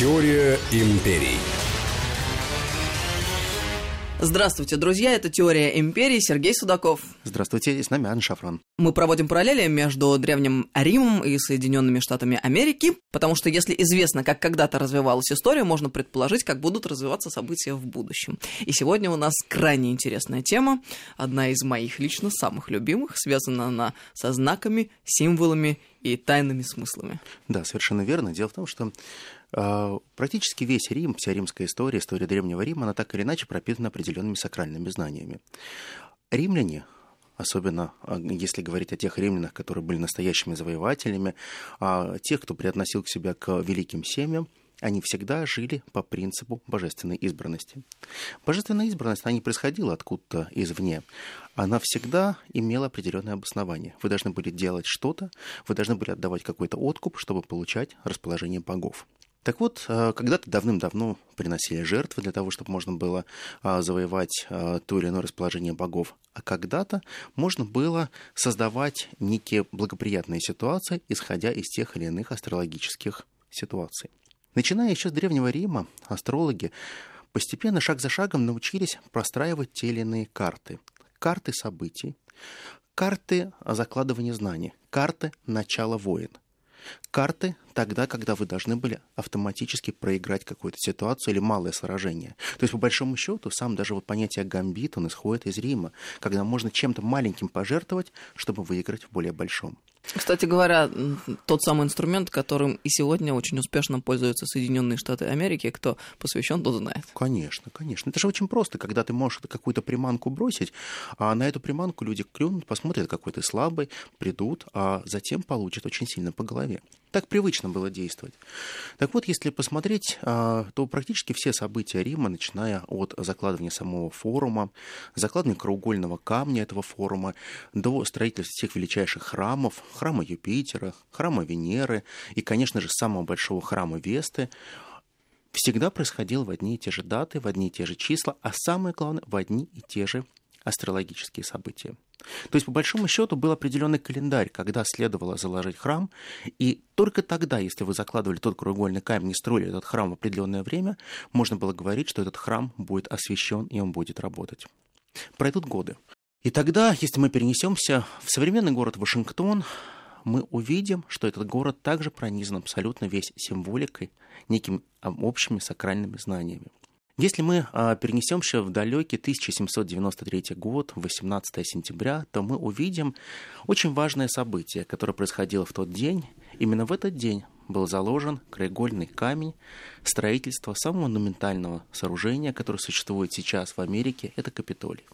Теория империй. Здравствуйте, друзья, это «Теория империи», Сергей Судаков. Здравствуйте, и с нами Анна Шафран. Мы проводим параллели между Древним Римом и Соединенными Штатами Америки, потому что если известно, как когда-то развивалась история, можно предположить, как будут развиваться события в будущем. И сегодня у нас крайне интересная тема, одна из моих лично самых любимых, связана она со знаками, символами и тайными смыслами. Да, совершенно верно. Дело в том, что практически весь Рим, вся римская история, история Древнего Рима, она так или иначе пропитана определенными сакральными знаниями. Римляне, особенно а, если говорить о тех римлянах, которые были настоящими завоевателями, а тех, кто приотносил к себе к великим семьям, они всегда жили по принципу божественной избранности. Божественная избранность, она не происходила откуда-то извне. Она всегда имела определенное обоснование. Вы должны были делать что-то, вы должны были отдавать какой-то откуп, чтобы получать расположение богов. Так вот, э, когда-то давным-давно приносили жертвы для того, чтобы можно было э, завоевать э, то или иное расположение богов, а когда-то можно было создавать некие благоприятные ситуации, исходя из тех или иных астрологических ситуаций. Начиная еще с Древнего Рима, астрологи постепенно, шаг за шагом научились простраивать те или иные карты. Карты событий, карты закладывания знаний, карты начала войн, карты тогда, когда вы должны были автоматически проиграть какую-то ситуацию или малое сражение. То есть, по большому счету, сам даже вот понятие гамбит, он исходит из Рима, когда можно чем-то маленьким пожертвовать, чтобы выиграть в более большом. Кстати говоря, тот самый инструмент, которым и сегодня очень успешно пользуются Соединенные Штаты Америки, кто посвящен, тот знает. Конечно, конечно. Это же очень просто, когда ты можешь какую-то приманку бросить, а на эту приманку люди клюнут, посмотрят, какой ты слабый, придут, а затем получат очень сильно по голове. Так привычно было действовать. Так вот, если посмотреть, а, то практически все события Рима, начиная от закладывания самого форума, закладывания краеугольного камня этого форума, до строительства всех величайших храмов, храма Юпитера, храма Венеры и, конечно же, самого большого храма Весты, всегда происходило в одни и те же даты, в одни и те же числа, а самое главное, в одни и те же астрологические события. То есть, по большому счету, был определенный календарь, когда следовало заложить храм, и только тогда, если вы закладывали тот кругольный камень и строили этот храм в определенное время, можно было говорить, что этот храм будет освящен и он будет работать. Пройдут годы. И тогда, если мы перенесемся в современный город Вашингтон, мы увидим, что этот город также пронизан абсолютно весь символикой, некими общими сакральными знаниями. Если мы а, перенесемся в далекий 1793 год, 18 сентября, то мы увидим очень важное событие, которое происходило в тот день. Именно в этот день был заложен краеугольный камень строительства самого монументального сооружения, которое существует сейчас в Америке, это Капитолий.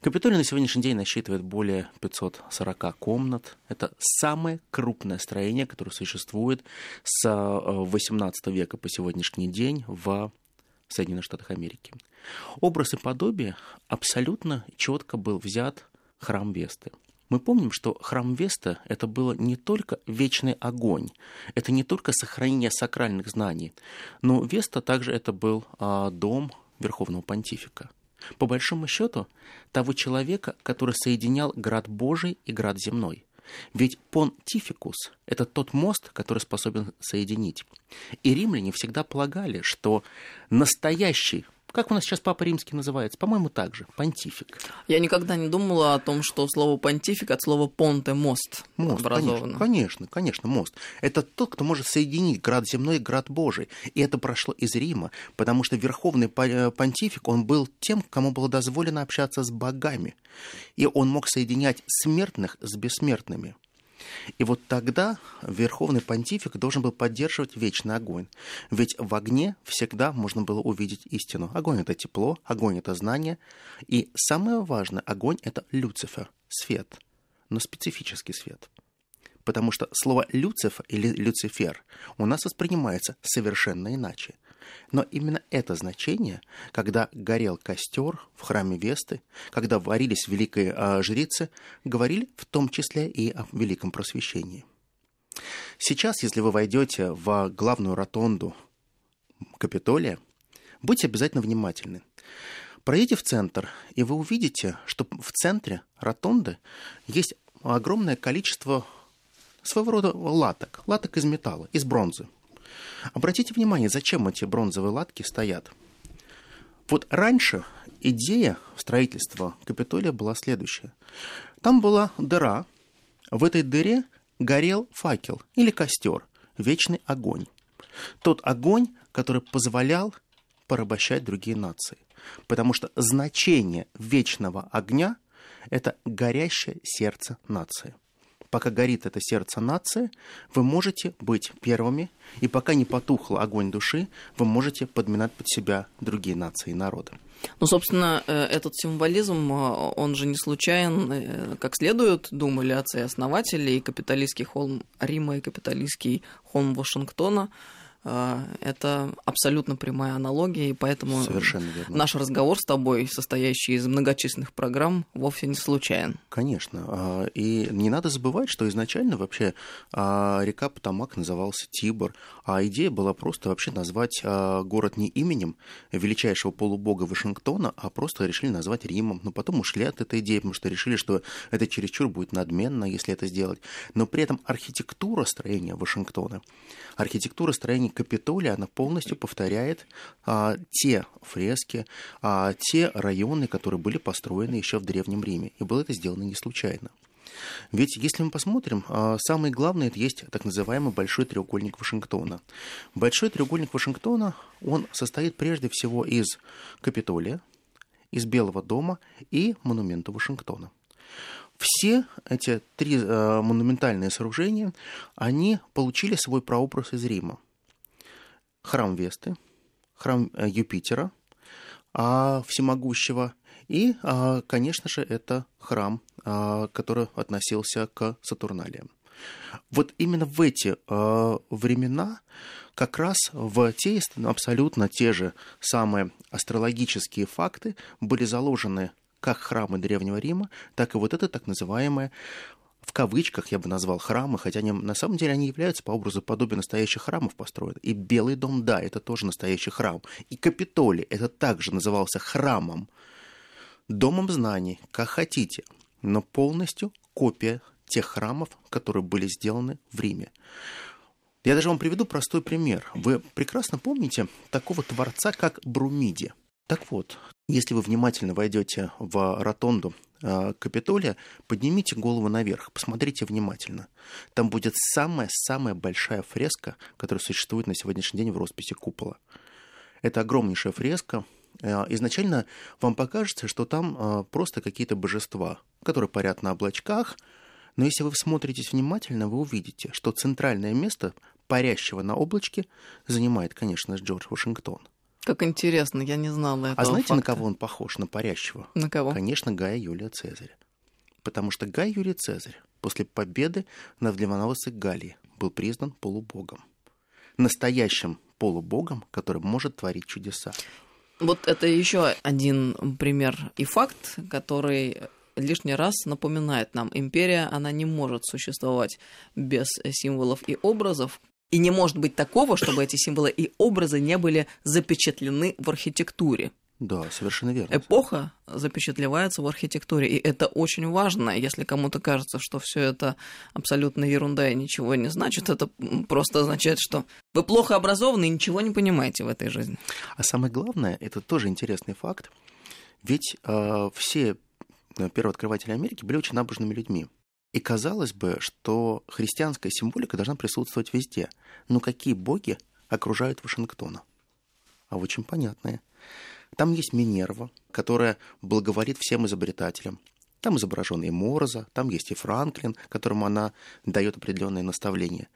Капитолий на сегодняшний день насчитывает более 540 комнат. Это самое крупное строение, которое существует с 18 века по сегодняшний день в Соединенных Штатах Америки. Образ и подобие абсолютно четко был взят храм Весты. Мы помним, что храм Веста – это было не только вечный огонь, это не только сохранение сакральных знаний, но Веста также это был а, дом Верховного Понтифика. По большому счету, того человека, который соединял град Божий и град земной – ведь понтификус – это тот мост, который способен соединить. И римляне всегда полагали, что настоящий как у нас сейчас Папа Римский называется? По-моему, так же. Понтифик. Я никогда не думала о том, что слово понтифик от слова понте – мост, мост образовано. Конечно, конечно, конечно, мост. Это тот, кто может соединить град земной и град Божий. И это прошло из Рима, потому что верховный э, понтифик, он был тем, кому было дозволено общаться с богами. И он мог соединять смертных с бессмертными. И вот тогда Верховный Понтифик должен был поддерживать вечный огонь. Ведь в огне всегда можно было увидеть истину. Огонь — это тепло, огонь — это знание. И самое важное, огонь — это Люцифер, свет, но специфический свет потому что слово «люцифер» или «люцифер» у нас воспринимается совершенно иначе. Но именно это значение, когда горел костер в храме Весты, когда варились великие э, жрицы, говорили в том числе и о великом просвещении. Сейчас, если вы войдете в главную ротонду Капитолия, будьте обязательно внимательны. Пройдите в центр, и вы увидите, что в центре ротонды есть огромное количество своего рода латок, латок из металла, из бронзы. Обратите внимание, зачем эти бронзовые латки стоят. Вот раньше идея строительства Капитолия была следующая. Там была дыра, в этой дыре горел факел или костер, вечный огонь. Тот огонь, который позволял порабощать другие нации. Потому что значение вечного огня – это горящее сердце нации пока горит это сердце нации, вы можете быть первыми, и пока не потухло огонь души, вы можете подминать под себя другие нации и народы. Ну, собственно, э, этот символизм, э, он же не случайен, э, как следует, думали отцы-основатели, и капиталистский холм Рима, и капиталистский холм Вашингтона – это абсолютно прямая аналогия, и поэтому наш разговор с тобой, состоящий из многочисленных программ, вовсе не случайен. Конечно. А, и не надо забывать, что изначально вообще а, река Потамак назывался Тибр, а идея была просто вообще назвать город не именем величайшего полубога Вашингтона, а просто решили назвать Римом. Но потом ушли от этой идеи, потому что решили, что это чересчур будет надменно, если это сделать. Но при этом архитектура строения Вашингтона, архитектура строения Капитолия, она полностью повторяет а, те фрески, а, те районы, которые были построены еще в Древнем Риме. И было это сделано не случайно. Ведь если мы посмотрим, а, самое главное это есть так называемый большой треугольник Вашингтона. Большой треугольник Вашингтона, он состоит прежде всего из Капитолия, из Белого дома и монумента Вашингтона. Все эти три э, монументальные сооружения, они получили свой прообраз из Рима храм Весты, храм э, Юпитера а, всемогущего, и, а, конечно же, это храм, а, который относился к Сатурналиям. Вот именно в эти времена как раз в те абсолютно те же самые астрологические факты были заложены как храмы Древнего Рима, так и вот это так называемое в кавычках я бы назвал храмы, хотя они, на самом деле они являются по образу подобия настоящих храмов построены. И Белый дом, да, это тоже настоящий храм. И Капитолий, это также назывался храмом. Домом знаний, как хотите, но полностью копия тех храмов, которые были сделаны в Риме. Я даже вам приведу простой пример. Вы прекрасно помните такого творца, как Брумиди. Так вот, если вы внимательно войдете в ротонду Капитолия, поднимите голову наверх, посмотрите внимательно. Там будет самая-самая большая фреска, которая существует на сегодняшний день в росписи купола. Это огромнейшая фреска. Э, изначально вам покажется, что там э, просто какие-то божества, которые парят на облачках, но если вы смотритесь внимательно, вы увидите, что центральное место парящего на облачке занимает, конечно, Джордж Вашингтон. Как интересно, я не знала этого А знаете, факта. на кого он похож, на парящего? На кого? Конечно, Гая Юлия Цезаря. Потому что Гай Юлий Цезарь после победы над Ливановосой Галлии был признан полубогом. Настоящим полубогом, который может творить чудеса. Вот это еще один пример и факт, который лишний раз напоминает нам, империя, она не может существовать без символов и образов, и не может быть такого, чтобы эти символы и образы не были запечатлены в архитектуре. Да, совершенно верно. Эпоха запечатлевается в архитектуре, и это очень важно. Если кому-то кажется, что все это абсолютно ерунда и ничего не значит, это просто означает, что вы плохо образованы и ничего не понимаете в этой жизни. А самое главное, это тоже интересный факт, ведь э, все первооткрыватели Америки были очень набожными людьми. И казалось бы, что христианская символика должна присутствовать везде. Но какие боги окружают Вашингтона? А очень понятные. Там есть Минерва, которая благоволит всем изобретателям. Там изображен и Мороза, там есть и Франклин, которому она дает определенные наставления.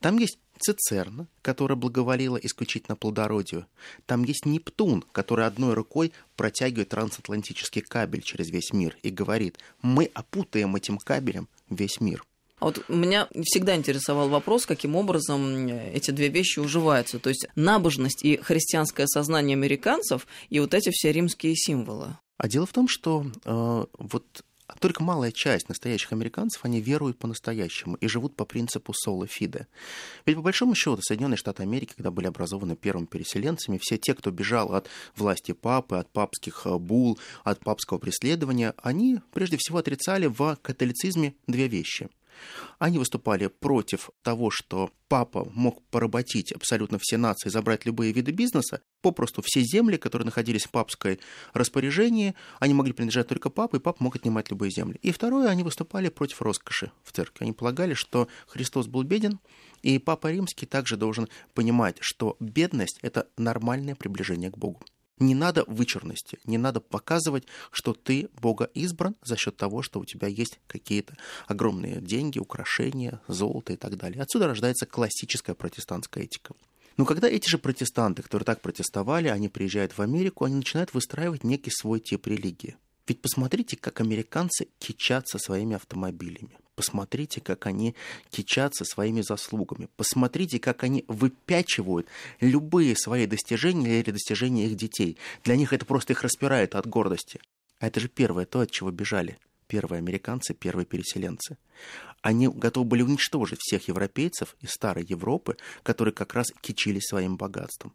Там есть Цицерна, которая благоволила исключительно плодородию. Там есть Нептун, который одной рукой протягивает трансатлантический кабель через весь мир и говорит, мы опутаем этим кабелем весь мир. А вот меня всегда интересовал вопрос, каким образом эти две вещи уживаются. То есть набожность и христианское сознание американцев и вот эти все римские символы. А дело в том, что э, вот только малая часть настоящих американцев, они веруют по-настоящему и живут по принципу соло фиде. Ведь по большому счету Соединенные Штаты Америки, когда были образованы первыми переселенцами, все те, кто бежал от власти папы, от папских э, бул, от папского преследования, они прежде всего отрицали в католицизме две вещи. Они выступали против того, что папа мог поработить абсолютно все нации, забрать любые виды бизнеса, попросту все земли, которые находились в папской распоряжении, они могли принадлежать только папе, и папа мог отнимать любые земли. И второе, они выступали против роскоши в церкви. Они полагали, что Христос был беден, и Папа Римский также должен понимать, что бедность – это нормальное приближение к Богу. Не надо вычурности, не надо показывать, что ты Бога избран за счет того, что у тебя есть какие-то огромные деньги, украшения, золото и так далее. Отсюда рождается классическая протестантская этика. Но когда эти же протестанты, которые так протестовали, они приезжают в Америку, они начинают выстраивать некий свой тип религии. Ведь посмотрите, как американцы кичатся своими автомобилями. Посмотрите, как они кичатся своими заслугами. Посмотрите, как они выпячивают любые свои достижения или достижения их детей. Для них это просто их распирает от гордости. А это же первое то, от чего бежали. Первые американцы, первые переселенцы. Они готовы были уничтожить всех европейцев из старой Европы, которые как раз кичились своим богатством.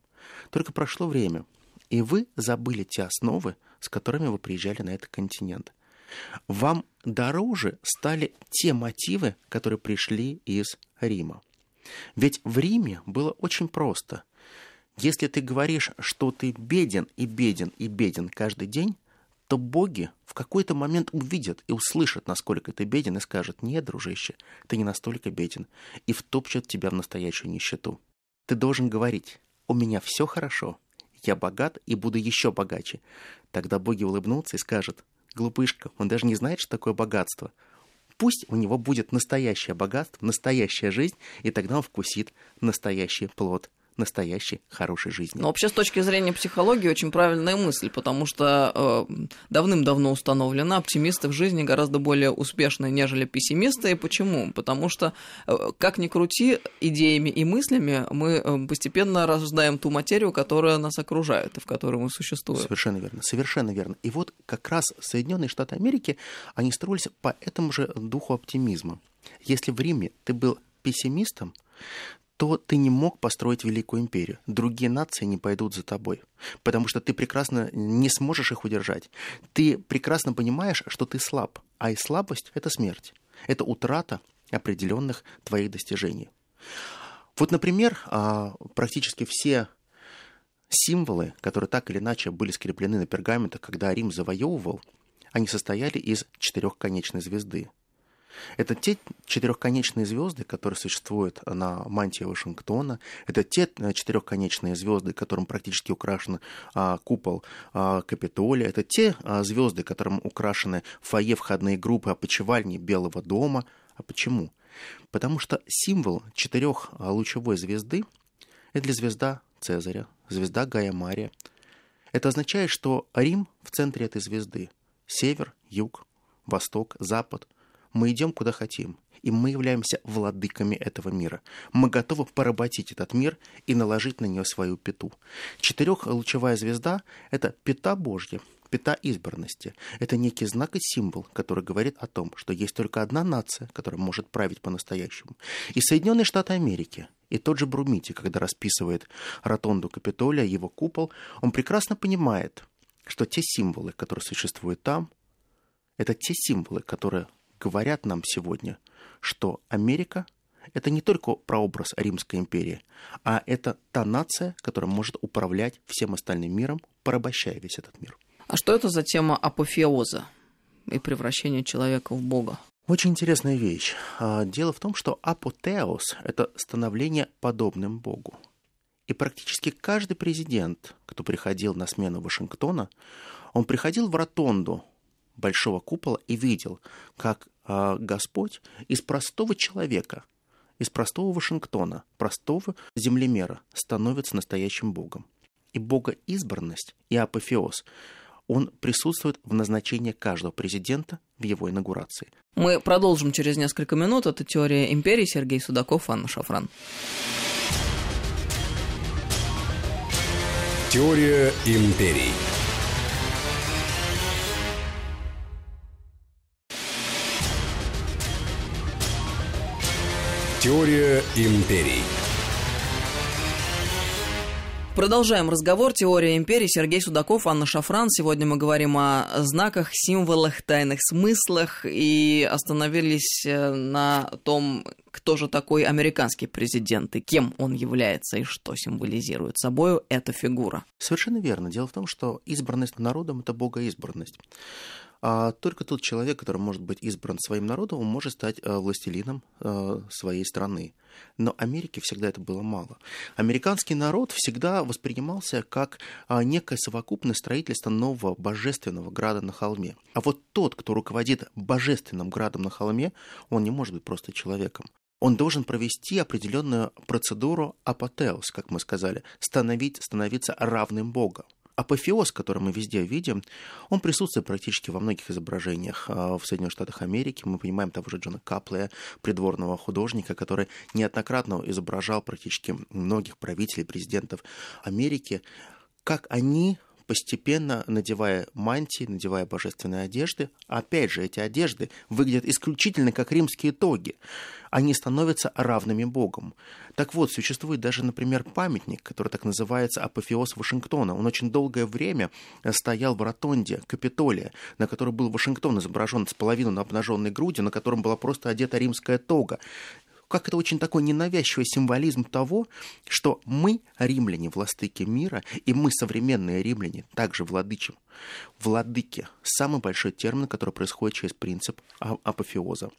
Только прошло время, и вы забыли те основы, с которыми вы приезжали на этот континент вам дороже стали те мотивы, которые пришли из Рима. Ведь в Риме было очень просто. Если ты говоришь, что ты беден и беден и беден каждый день, то боги в какой-то момент увидят и услышат, насколько ты беден, и скажут, нет, дружище, ты не настолько беден, и втопчут тебя в настоящую нищету. Ты должен говорить, у меня все хорошо, я богат и буду еще богаче. Тогда боги улыбнутся и скажут, глупышка, он даже не знает, что такое богатство. Пусть у него будет настоящее богатство, настоящая жизнь, и тогда он вкусит настоящий плод настоящей хорошей жизни. Но вообще с точки зрения психологии очень правильная мысль, потому что э, давным-давно установлено, оптимисты в жизни гораздо более успешны, нежели пессимисты. И почему? Потому что, э, как ни крути, идеями и мыслями мы э, постепенно рождаем ту материю, которая нас окружает и в которой мы существуем. Совершенно верно, совершенно верно. И вот как раз Соединенные Штаты Америки, они строились по этому же духу оптимизма. Если в Риме ты был пессимистом, то ты не мог построить великую империю. Другие нации не пойдут за тобой, потому что ты прекрасно не сможешь их удержать. Ты прекрасно понимаешь, что ты слаб, а и слабость — это смерть. Это утрата определенных твоих достижений. Вот, например, а, практически все символы, которые так или иначе были скреплены на пергаментах, когда Рим завоевывал, они состояли из четырехконечной звезды. Это те четырехконечные звезды, которые существуют на мантии Вашингтона. Это те э, четырехконечные звезды, которым практически украшен а, купол а, Капитолия. Это те а, звезды, которым украшены фойе входные группы опочивальни Белого дома. А почему? Потому что символ четырехлучевой звезды – это звезда Цезаря, звезда Гая Мария. Это означает, что Рим в центре этой звезды. Север, юг, восток, запад – мы идем куда хотим, и мы являемся владыками этого мира. Мы готовы поработить этот мир и наложить на нее свою пету. Четырехлучевая звезда – это пета Божья, пята избранности. Это некий знак и символ, который говорит о том, что есть только одна нация, которая может править по-настоящему. И Соединенные Штаты Америки, и тот же Брумити, когда расписывает ротонду Капитолия, его купол, он прекрасно понимает, что те символы, которые существуют там, это те символы, которые говорят нам сегодня, что Америка – это не только прообраз Римской империи, а это та нация, которая может управлять всем остальным миром, порабощая весь этот мир. А что это за тема апофеоза и превращения человека в Бога? Очень интересная вещь. А, дело в том, что апотеос – это становление подобным Богу. И практически каждый президент, кто приходил на смену Вашингтона, он приходил в ротонду большого купола и видел, как э, Господь из простого человека, из простого Вашингтона, простого землемера становится настоящим Богом. И богоизбранность и апофеоз он присутствует в назначении каждого президента в его инаугурации. Мы продолжим через несколько минут. Это «Теория империи». Сергей Судаков, Анна Шафран. Теория империй. Теория империй. Продолжаем разговор. Теория империи. Сергей Судаков, Анна Шафран. Сегодня мы говорим о знаках, символах, тайных смыслах и остановились э, на том, кто же такой американский президент и кем он является и что символизирует собой эта фигура. Совершенно верно. Дело в том, что избранность народом – это богоизбранность. А только тот человек, который может быть избран своим народом, он может стать э, властелином э, своей страны. Но Америке всегда это было мало. Американский народ всегда воспринимался как а, некое совокупное строительство нового божественного града на холме. А вот тот, кто руководит божественным градом на холме, он не может быть просто человеком он должен провести определенную процедуру апотеос, как мы сказали, становить, становиться равным Богу апофеоз, который мы везде видим, он присутствует практически во многих изображениях а, в Соединенных Штатах Америки. Мы понимаем того же Джона Каплея, придворного художника, который неоднократно изображал практически многих правителей, президентов Америки, как они постепенно надевая мантии, надевая божественные одежды. Опять же, эти одежды выглядят исключительно как римские тоги. Они становятся равными Богом. Так вот, существует даже, например, памятник, который так называется Апофеоз Вашингтона. Он очень долгое время стоял в ротонде Капитолия, на которой был Вашингтон изображен с половину на обнаженной груди, на котором была просто одета римская тога как это очень такой ненавязчивый символизм того, что мы, римляне, властыки мира, и мы, современные римляне, также владычим. Владыки – самый большой термин, который происходит через принцип а, апофеоза.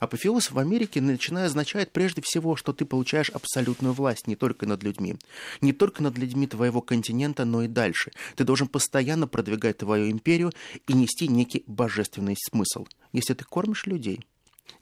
Апофеоз в Америке начиная означает прежде всего, что ты получаешь абсолютную власть не только над людьми, не только над людьми твоего континента, но и дальше. Ты должен постоянно продвигать твою империю и нести некий божественный смысл. Если ты кормишь людей,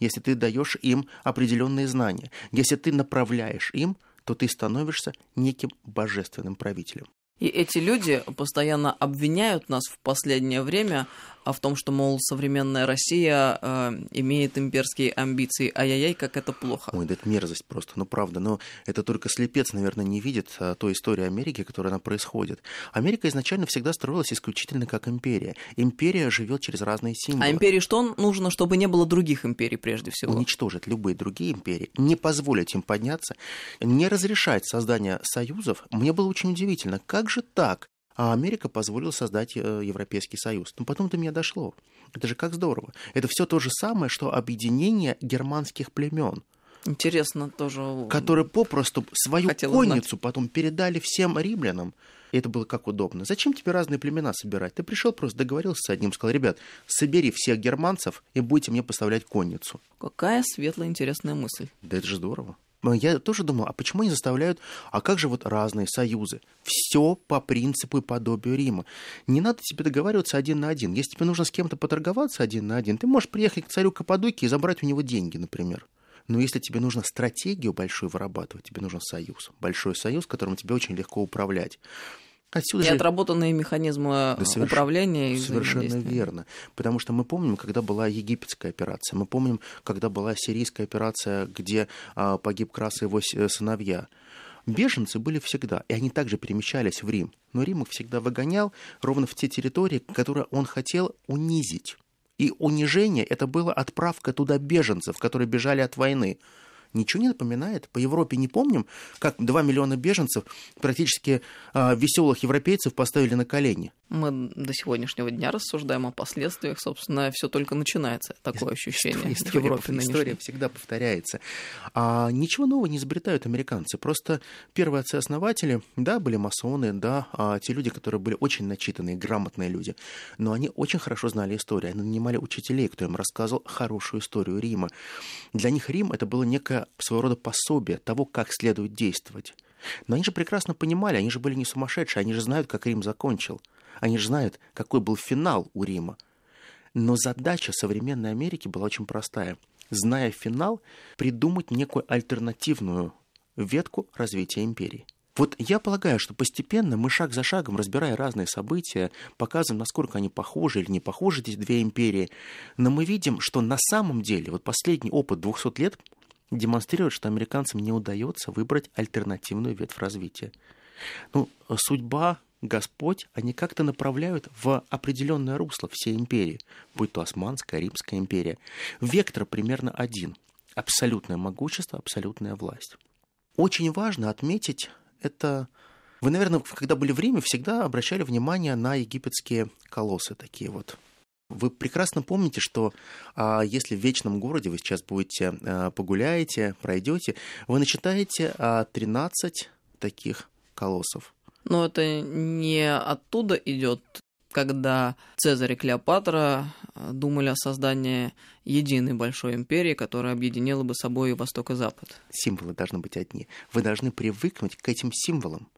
если ты даешь им определенные знания, если ты направляешь им, то ты становишься неким божественным правителем. И эти люди постоянно обвиняют нас в последнее время а в том, что, мол, современная Россия э, имеет имперские амбиции. Ай-яй-яй, как это плохо. Ой, да это мерзость просто, ну правда. Но это только слепец, наверное, не видит а, той истории Америки, которая она происходит. Америка изначально всегда строилась исключительно как империя. Империя живет через разные символы. А империи что нужно, чтобы не было других империй прежде всего? Уничтожить любые другие империи, не позволить им подняться, не разрешать создание союзов. Мне было очень удивительно, как же так? А Америка позволила создать э, Европейский Союз. Но потом до меня дошло. Это же как здорово. Это все то же самое, что объединение германских племен. Интересно тоже. Которые попросту свою конницу знать. потом передали всем римлянам. И это было как удобно. Зачем тебе разные племена собирать? Ты пришел просто договорился с одним, сказал, ребят, собери всех германцев и будете мне поставлять конницу. Какая светлая, интересная мысль. Да это же здорово я тоже думал, а почему они заставляют, а как же вот разные союзы? Все по принципу и подобию Рима. Не надо тебе договариваться один на один. Если тебе нужно с кем-то поторговаться один на один, ты можешь приехать к царю Каппадокии и забрать у него деньги, например. Но если тебе нужно стратегию большую вырабатывать, тебе нужен союз. Большой союз, которым тебе очень легко управлять. Отсюда и же... отработанные механизмы да, соверш... управления и Совершенно верно. Потому что мы помним, когда была египетская операция, мы помним, когда была сирийская операция, где а, погиб Крас и его э, сыновья. Беженцы были всегда, и они также перемещались в Рим. Но Рим их всегда выгонял ровно в те территории, которые он хотел унизить. И унижение это было отправка туда беженцев, которые бежали от войны ничего не напоминает. По Европе не помним, как 2 миллиона беженцев, практически а, веселых европейцев поставили на колени. Мы до сегодняшнего дня рассуждаем о последствиях, собственно, все только начинается, такое ощущение история, в Европе История всегда повторяется. А ничего нового не изобретают американцы. Просто первые отцы-основатели, да, были масоны, да, а те люди, которые были очень начитанные, грамотные люди, но они очень хорошо знали историю, они нанимали учителей, кто им рассказывал хорошую историю Рима. Для них Рим это было некое своего рода пособие того, как следует действовать. Но они же прекрасно понимали, они же были не сумасшедшие, они же знают, как Рим закончил. Они же знают, какой был финал у Рима. Но задача современной Америки была очень простая. Зная финал, придумать некую альтернативную ветку развития империи. Вот я полагаю, что постепенно мы шаг за шагом, разбирая разные события, показываем, насколько они похожи или не похожи эти две империи, но мы видим, что на самом деле вот последний опыт 200 лет демонстрирует, что американцам не удается выбрать альтернативную ветвь развития. Ну, судьба, Господь, они как-то направляют в определенное русло всей империи, будь то Османская, Римская империя. Вектор примерно один. Абсолютное могущество, абсолютная власть. Очень важно отметить это Вы, наверное, когда были в Риме, всегда обращали внимание на египетские колоссы такие вот. Вы прекрасно помните, что а, если в вечном городе вы сейчас будете а, погуляете, пройдете, вы начитаете а, 13 таких колоссов. Но это не оттуда идет, когда Цезарь и Клеопатра а, думали о создании единой большой империи, которая объединила бы собой и Восток и Запад. Символы должны быть одни. Вы должны привыкнуть к этим символам,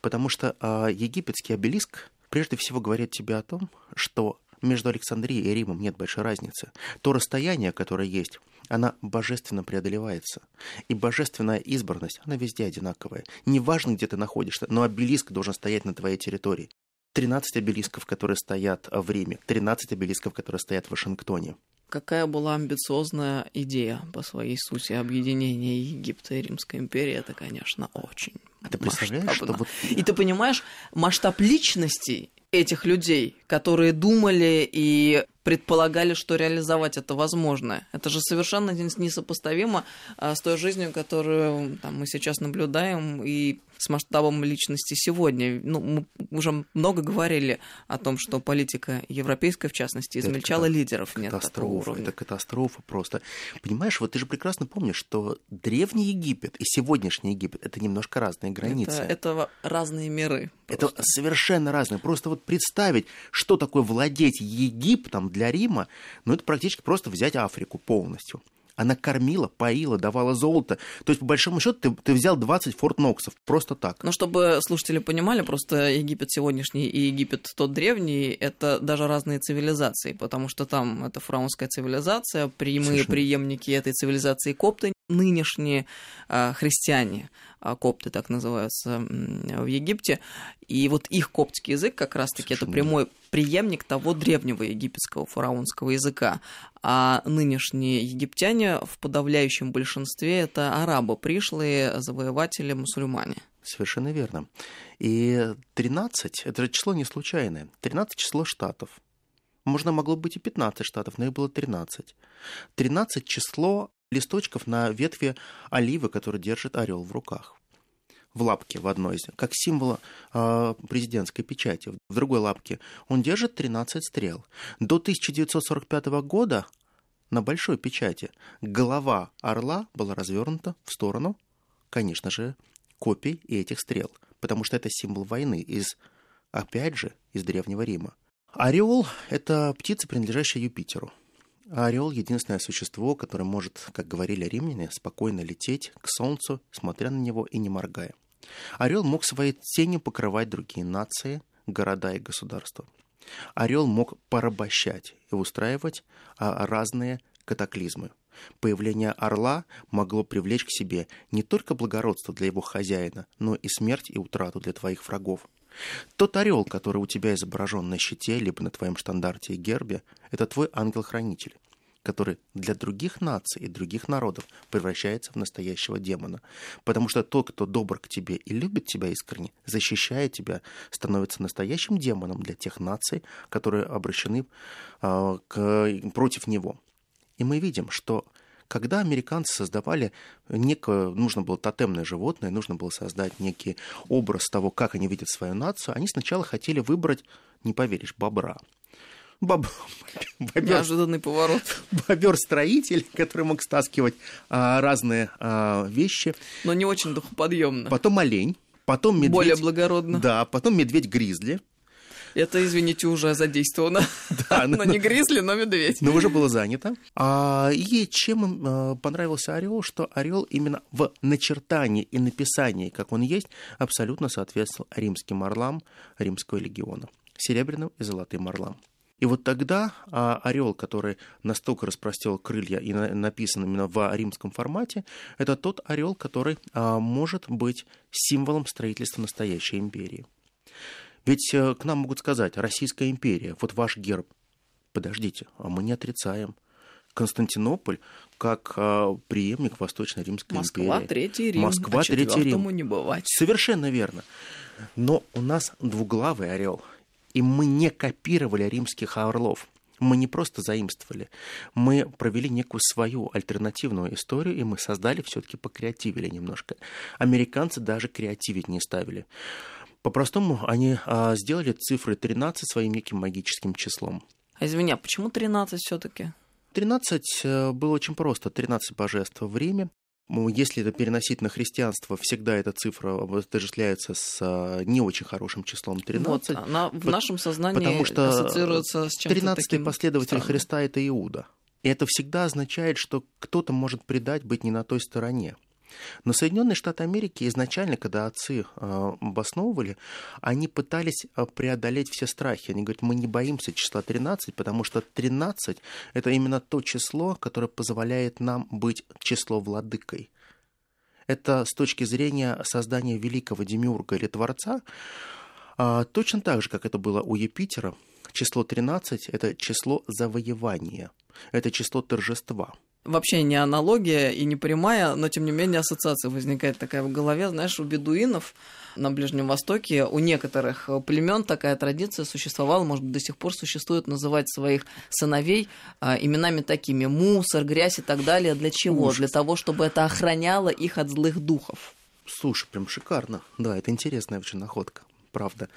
потому что а, египетский обелиск прежде всего говорит тебе о том, что между Александрией и Римом нет большой разницы. То расстояние, которое есть, она божественно преодолевается. И божественная избранность, она везде одинаковая. Неважно, где ты находишься, но обелиск должен стоять на твоей территории. 13 обелисков, которые стоят в Риме, 13 обелисков, которые стоят в Вашингтоне. Какая была амбициозная идея по своей сути объединения Египта и Римской империи, это, конечно, очень а ты представляешь, что вот... И ты понимаешь, масштаб личностей этих людей, которые думали и предполагали, что реализовать это возможно. Это же совершенно несопоставимо а, с той жизнью, которую там, мы сейчас наблюдаем, и с масштабом личности сегодня. Ну, мы уже много говорили о том, что политика европейская, в частности, измельчала это лидеров. Нет. Это катастрофа просто. Понимаешь, вот ты же прекрасно помнишь, что древний Египет и сегодняшний Египет — это немножко разные границы. Это, это разные миры. Просто. Это совершенно разные. Просто вот представить, что такое владеть Египтом для Рима, ну это практически просто взять Африку полностью. Она кормила, поила, давала золото. То есть, по большому счету, ты, ты взял 20 Форт Ноксов просто так. Ну, чтобы слушатели понимали, просто Египет сегодняшний и Египет тот древний – это даже разные цивилизации, потому что там это фараонская цивилизация, прямые Совершенно. преемники этой цивилизации копты, нынешние э, христиане, э, копты так называются в Египте, и вот их коптский язык как раз-таки это прямой преемник того древнего египетского фараонского языка. А нынешние египтяне в подавляющем большинстве это арабы, пришлые завоеватели мусульмане. Совершенно верно. И 13 – это число не случайное. 13 – число штатов. Можно могло быть и 15 штатов, но их было 13. 13 – число листочков на ветви оливы, который держит орел в руках в лапке в одной из, как символ э, президентской печати. В другой лапке он держит 13 стрел. До 1945 года на большой печати голова орла была развернута в сторону, конечно же, копий этих стрел, потому что это символ войны из, опять же, из Древнего Рима. Орел – это птица, принадлежащая Юпитеру. Орел – единственное существо, которое может, как говорили римляне, спокойно лететь к Солнцу, смотря на него и не моргая. Орел мог своей тенью покрывать другие нации, города и государства. Орел мог порабощать и устраивать а, разные катаклизмы. Появление орла могло привлечь к себе не только благородство для его хозяина, но и смерть и утрату для твоих врагов. Тот орел, который у тебя изображен на щите, либо на твоем штандарте и гербе, это твой ангел-хранитель который для других наций и других народов превращается в настоящего демона. Потому что тот, кто добр к тебе и любит тебя искренне, защищает тебя, становится настоящим демоном для тех наций, которые обращены э, к, против него. И мы видим, что когда американцы создавали некое, нужно было тотемное животное, нужно было создать некий образ того, как они видят свою нацию, они сначала хотели выбрать, не поверишь, бобра. Боб... Бобер... Неожиданный поворот. Бобер-строитель, который мог стаскивать а, разные а, вещи. Но не очень духоподъемно. Потом олень, потом медведь. Более благородно. Да, потом медведь-гризли. Это, извините, уже задействовано. Да, но, но не гризли, но медведь. Но уже было занято. А, и чем а, понравился орел, что орел именно в начертании и написании, как он есть, абсолютно соответствовал римским орлам римского легиона. Серебряным и золотым орлам. И вот тогда а, орел, который настолько распростел крылья и на, написан именно в римском формате, это тот орел, который а, может быть символом строительства настоящей империи. Ведь а, к нам могут сказать, Российская империя, вот ваш герб. Подождите, а мы не отрицаем. Константинополь как а, преемник Восточно-Римской Москва, империи. Москва, Третий Рим. Москва, а Третий Рим. не бывать. Совершенно верно. Но у нас двуглавый орел – и мы не копировали римских орлов. Мы не просто заимствовали, мы провели некую свою альтернативную историю, и мы создали, все-таки покреативили немножко. Американцы даже креативить не ставили. По-простому, они а, сделали цифры 13 своим неким магическим числом. А извини, а почему 13 все-таки? 13 э, было очень просто. 13 божеств в Риме. Если это переносить на христианство, всегда эта цифра отождествляется с а, не очень хорошим числом 13. Вот, она в нашем сознании потому что ассоциируется с чем-то 13 таким последователь странным. Христа – это Иуда. И это всегда означает, что кто-то может предать быть не на той стороне. Но Соединенные Штаты Америки изначально, когда отцы э, обосновывали, они пытались э, преодолеть все страхи. Они говорят, мы не боимся числа 13, потому что 13 – это именно то число, которое позволяет нам быть число владыкой. Это с точки зрения создания великого демиурга или творца, э, точно так же, как это было у Юпитера, число 13 – это число завоевания, это число торжества – вообще не аналогия и не прямая, но тем не менее ассоциация возникает такая в голове. Знаешь, у бедуинов на Ближнем Востоке, у некоторых племен такая традиция существовала, может быть, до сих пор существует, называть своих сыновей а, именами такими мусор, грязь и так далее. Для чего? Ужас. Для того, чтобы это охраняло их от злых духов. Слушай, прям шикарно. Да, это интересная очень находка, правда.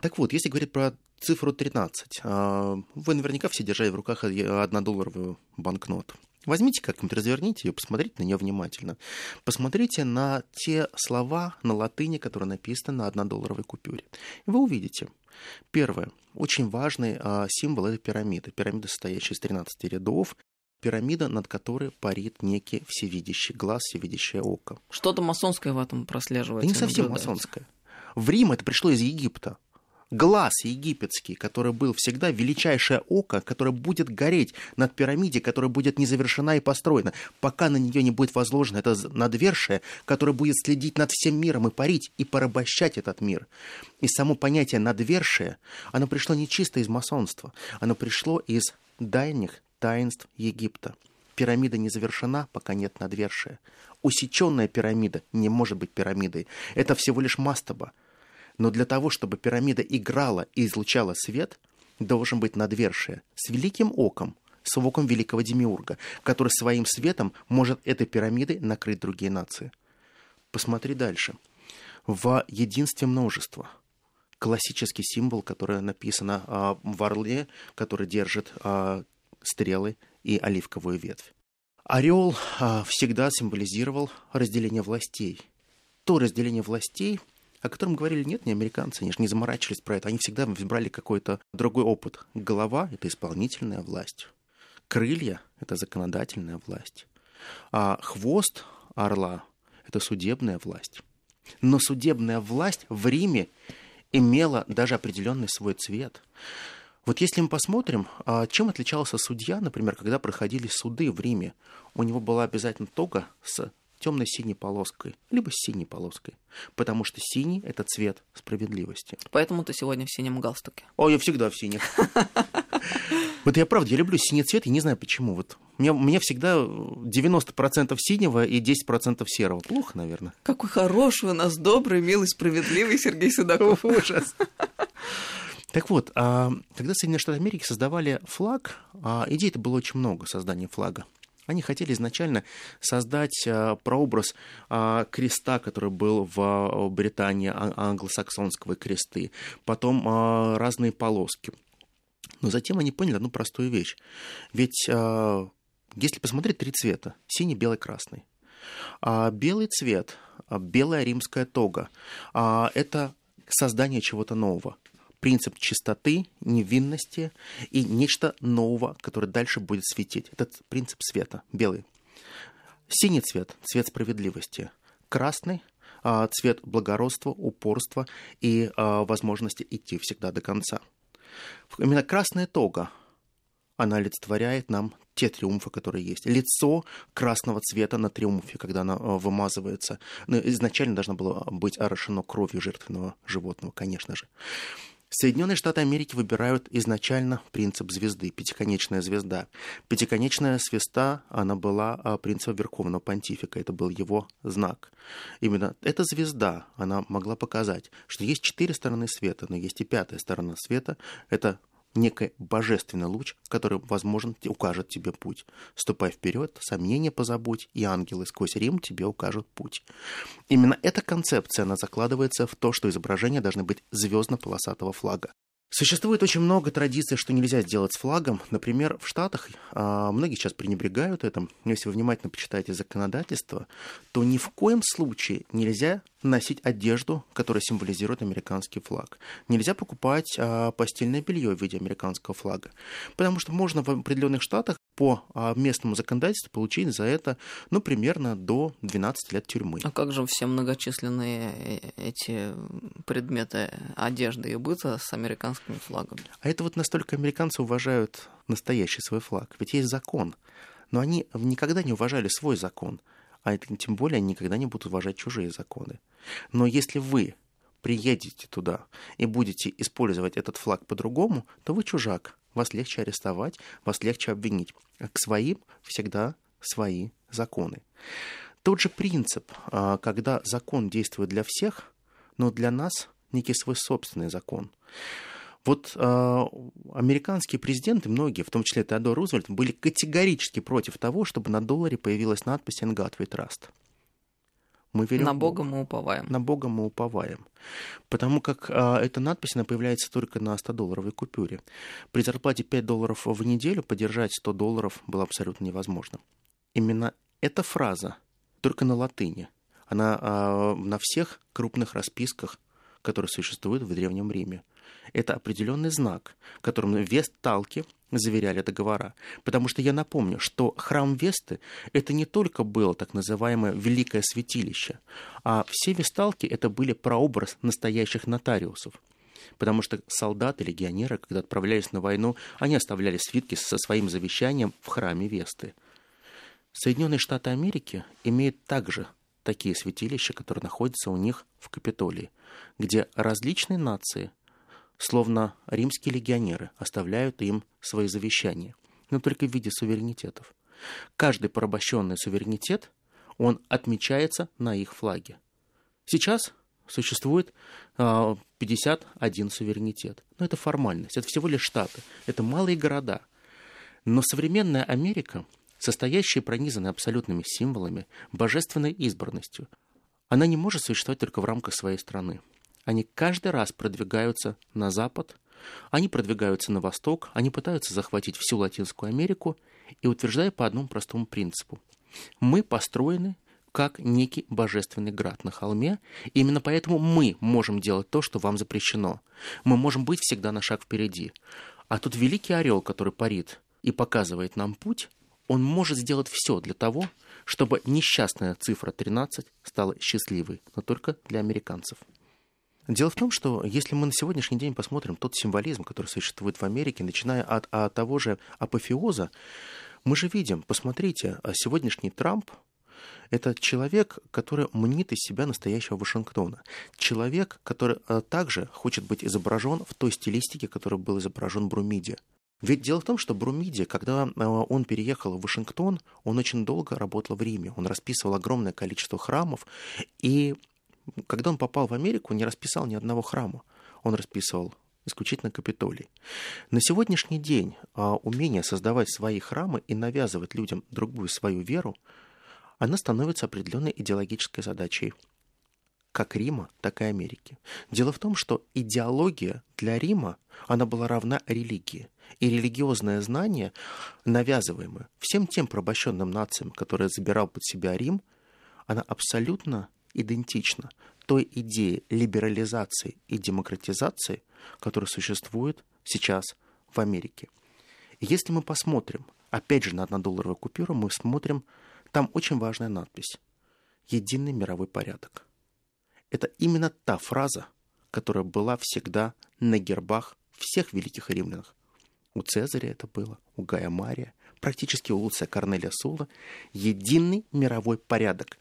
Так вот, если говорить про цифру 13, а, вы наверняка все держали в руках однодолларовую банкноту. Возьмите как-нибудь, разверните ее, посмотрите на нее внимательно. Посмотрите на те слова на латыни, которые написаны на однодолларовой купюре. И вы увидите. Первое. Очень важный а, символ – это пирамида. Пирамида, состоящая из 13 рядов. Пирамида, над которой парит некий всевидящий глаз, всевидящее око. Что-то масонское в этом прослеживается. Да не совсем наблюдается. масонское. В Рим это пришло из Египта глаз египетский, который был всегда величайшее око, которое будет гореть над пирамидой, которая будет не завершена и построена, пока на нее не будет возложено это надвершие, которое будет следить над всем миром и парить, и порабощать этот мир. И само понятие надвершие, оно пришло не чисто из масонства, оно пришло из дальних таинств Египта. Пирамида не завершена, пока нет надвершия. Усеченная пирамида не может быть пирамидой. Это всего лишь мастоба. Но для того, чтобы пирамида играла и излучала свет, должен быть надвершие с великим оком, с оком великого демиурга, который своим светом может этой пирамидой накрыть другие нации. Посмотри дальше. В единстве множества. Классический символ, который написано а, в орле, который держит а, стрелы и оливковую ветвь. Орел а, всегда символизировал разделение властей. То разделение властей, о котором говорили, нет, не американцы, они же не заморачивались про это, они всегда брали какой-то другой опыт. Голова – это исполнительная власть, крылья – это законодательная власть, а хвост орла – это судебная власть. Но судебная власть в Риме имела даже определенный свой цвет. Вот если мы посмотрим, а, чем отличался судья, например, когда проходили суды в Риме, у него была обязательно тога с темно-синей полоской, либо с синей полоской, потому что синий – это цвет справедливости. Поэтому ты сегодня в синем галстуке. О, я всегда в синих. Вот я правда, я люблю синий цвет, и не знаю почему. Вот у меня всегда 90% синего и 10% серого. Плохо, наверное. Какой хороший у нас добрый, милый, справедливый Сергей Судаков. Ужас. Так вот, а, когда Соединенные Штаты Америки создавали флаг, а, идей-то было очень много создания флага. Они хотели изначально создать а, прообраз креста, который был в Британии, англосаксонского кресты, потом разные полоски. Но затем они поняли одну простую вещь. Ведь если посмотреть три цвета, синий, белый, красный, белый цвет, белая римская тога, это создание чего-то нового принцип чистоты, невинности и нечто нового, которое дальше будет светить. Это принцип света, белый. Синий цвет – цвет справедливости. Красный – цвет благородства, упорства и возможности идти всегда до конца. Именно красная тога, она олицетворяет нам те триумфы, которые есть. Лицо красного цвета на триумфе, когда она вымазывается. Ну, изначально должно было быть орошено кровью жертвенного животного, конечно же. Соединенные Штаты Америки выбирают изначально принцип звезды, пятиконечная звезда. Пятиконечная звезда, она была принципом Верховного Понтифика, это был его знак. Именно эта звезда, она могла показать, что есть четыре стороны света, но есть и пятая сторона света, это некий божественный луч, который, возможно, укажет тебе путь. Ступай вперед, сомнения позабудь, и ангелы сквозь Рим тебе укажут путь. Именно эта концепция, она закладывается в то, что изображения должны быть звездно-полосатого флага. Существует очень много традиций, что нельзя сделать с флагом. Например, в Штатах а, многие сейчас пренебрегают этим. Если вы внимательно почитаете законодательство, то ни в коем случае нельзя носить одежду, которая символизирует американский флаг. Нельзя покупать а, постельное белье в виде американского флага, потому что можно в определенных штатах по а, местному законодательству получить за это, ну, примерно до 12 лет тюрьмы. А как же все многочисленные э, эти предметы одежды и быта с американскими флагами? А это вот настолько американцы уважают настоящий свой флаг. Ведь есть закон. Но они никогда не уважали свой закон. А это, тем более они никогда не будут уважать чужие законы. Но если вы приедете туда и будете использовать этот флаг по-другому, то вы чужак. Вас легче арестовать, вас легче обвинить. А к своим всегда свои законы. Тот же принцип, а, когда закон действует для всех, но для нас некий свой собственный закон. Вот э, американские президенты, многие, в том числе Теодор Рузвельт, были категорически против того, чтобы на долларе появилась надпись «In God we trust». Мы верим на Бога мы уповаем. На Бога мы уповаем. Потому как э, эта надпись, она появляется только на 100-долларовой купюре. При зарплате 5 долларов в неделю поддержать 100 долларов было абсолютно невозможно. Именно эта фраза, только на латыни, она э, на всех крупных расписках, которые существуют в Древнем Риме. Это определенный знак, которым Весталки заверяли договора. Потому что я напомню, что храм Весты – это не только было так называемое Великое Святилище, а все Весталки – это были прообраз настоящих нотариусов. Потому что солдаты, легионеры, когда отправлялись на войну, они оставляли свитки со своим завещанием в храме Весты. Соединенные Штаты Америки имеют также такие святилища, которые находятся у них в Капитолии, где различные нации словно римские легионеры оставляют им свои завещания, но только в виде суверенитетов. Каждый порабощенный суверенитет, он отмечается на их флаге. Сейчас существует 51 а, суверенитет. Но это формальность, это всего лишь штаты, это малые города. Но современная Америка, состоящая и пронизанная абсолютными символами, божественной избранностью, она не может существовать только в рамках своей страны они каждый раз продвигаются на запад, они продвигаются на восток, они пытаются захватить всю Латинскую Америку и утверждая по одному простому принципу. Мы построены как некий божественный град на холме. И именно поэтому мы можем делать то, что вам запрещено. Мы можем быть всегда на шаг впереди. А тут великий орел, который парит и показывает нам путь, он может сделать все для того, чтобы несчастная цифра 13 стала счастливой, но только для американцев. Дело в том, что если мы на сегодняшний день посмотрим тот символизм, который существует в Америке, начиная от, от того же апофеоза, мы же видим, посмотрите, а сегодняшний Трамп это человек, который мнит из себя настоящего Вашингтона. Человек, который а, также хочет быть изображен в той стилистике, которой был изображен Брумиди. Ведь дело в том, что Брумиди, когда а, он переехал в Вашингтон, он очень долго работал в Риме. Он расписывал огромное количество храмов, и когда он попал в Америку, не расписал ни одного храма. Он расписывал исключительно Капитолий. На сегодняшний день а, умение создавать свои храмы и навязывать людям другую свою веру, она становится определенной идеологической задачей как Рима, так и Америки. Дело в том, что идеология для Рима, она была равна религии. И религиозное знание, навязываемое всем тем порабощенным нациям, которые забирал под себя Рим, она абсолютно идентична той идее либерализации и демократизации, которая существует сейчас в Америке. если мы посмотрим, опять же, на однодолларовую купюру, мы смотрим, там очень важная надпись «Единый мировой порядок». Это именно та фраза, которая была всегда на гербах всех великих римлянах. У Цезаря это было, у Гая Мария, практически у Луция Корнелия Сула. Единый мировой порядок.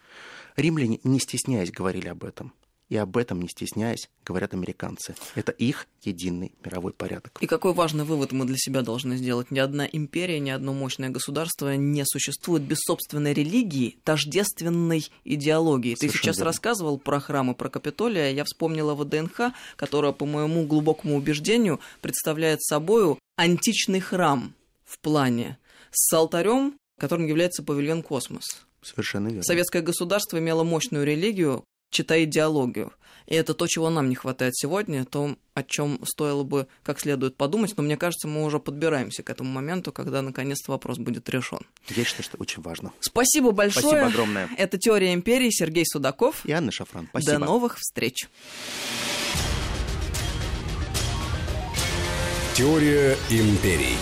Римляне, не стесняясь, говорили об этом. И об этом, не стесняясь, говорят американцы. Это их единый мировой порядок. И какой важный вывод мы для себя должны сделать? Ни одна империя, ни одно мощное государство не существует без собственной религии, тождественной идеологии. Совершенно Ты сейчас верно. рассказывал про храмы, про Капитолия. Я вспомнила ВДНХ, которая, по моему глубокому убеждению, представляет собой античный храм в плане с алтарем, которым является павильон «Космос». Совершенно верно. Советское государство имело мощную религию, читая идеологию. И это то, чего нам не хватает сегодня, то, о чем стоило бы как следует подумать. Но мне кажется, мы уже подбираемся к этому моменту, когда наконец-то вопрос будет решен. Я считаю, что очень важно. Спасибо большое. Спасибо огромное. Это «Теория империи». Сергей Судаков. И Анна Шафран. Спасибо. До новых встреч. Теория империй.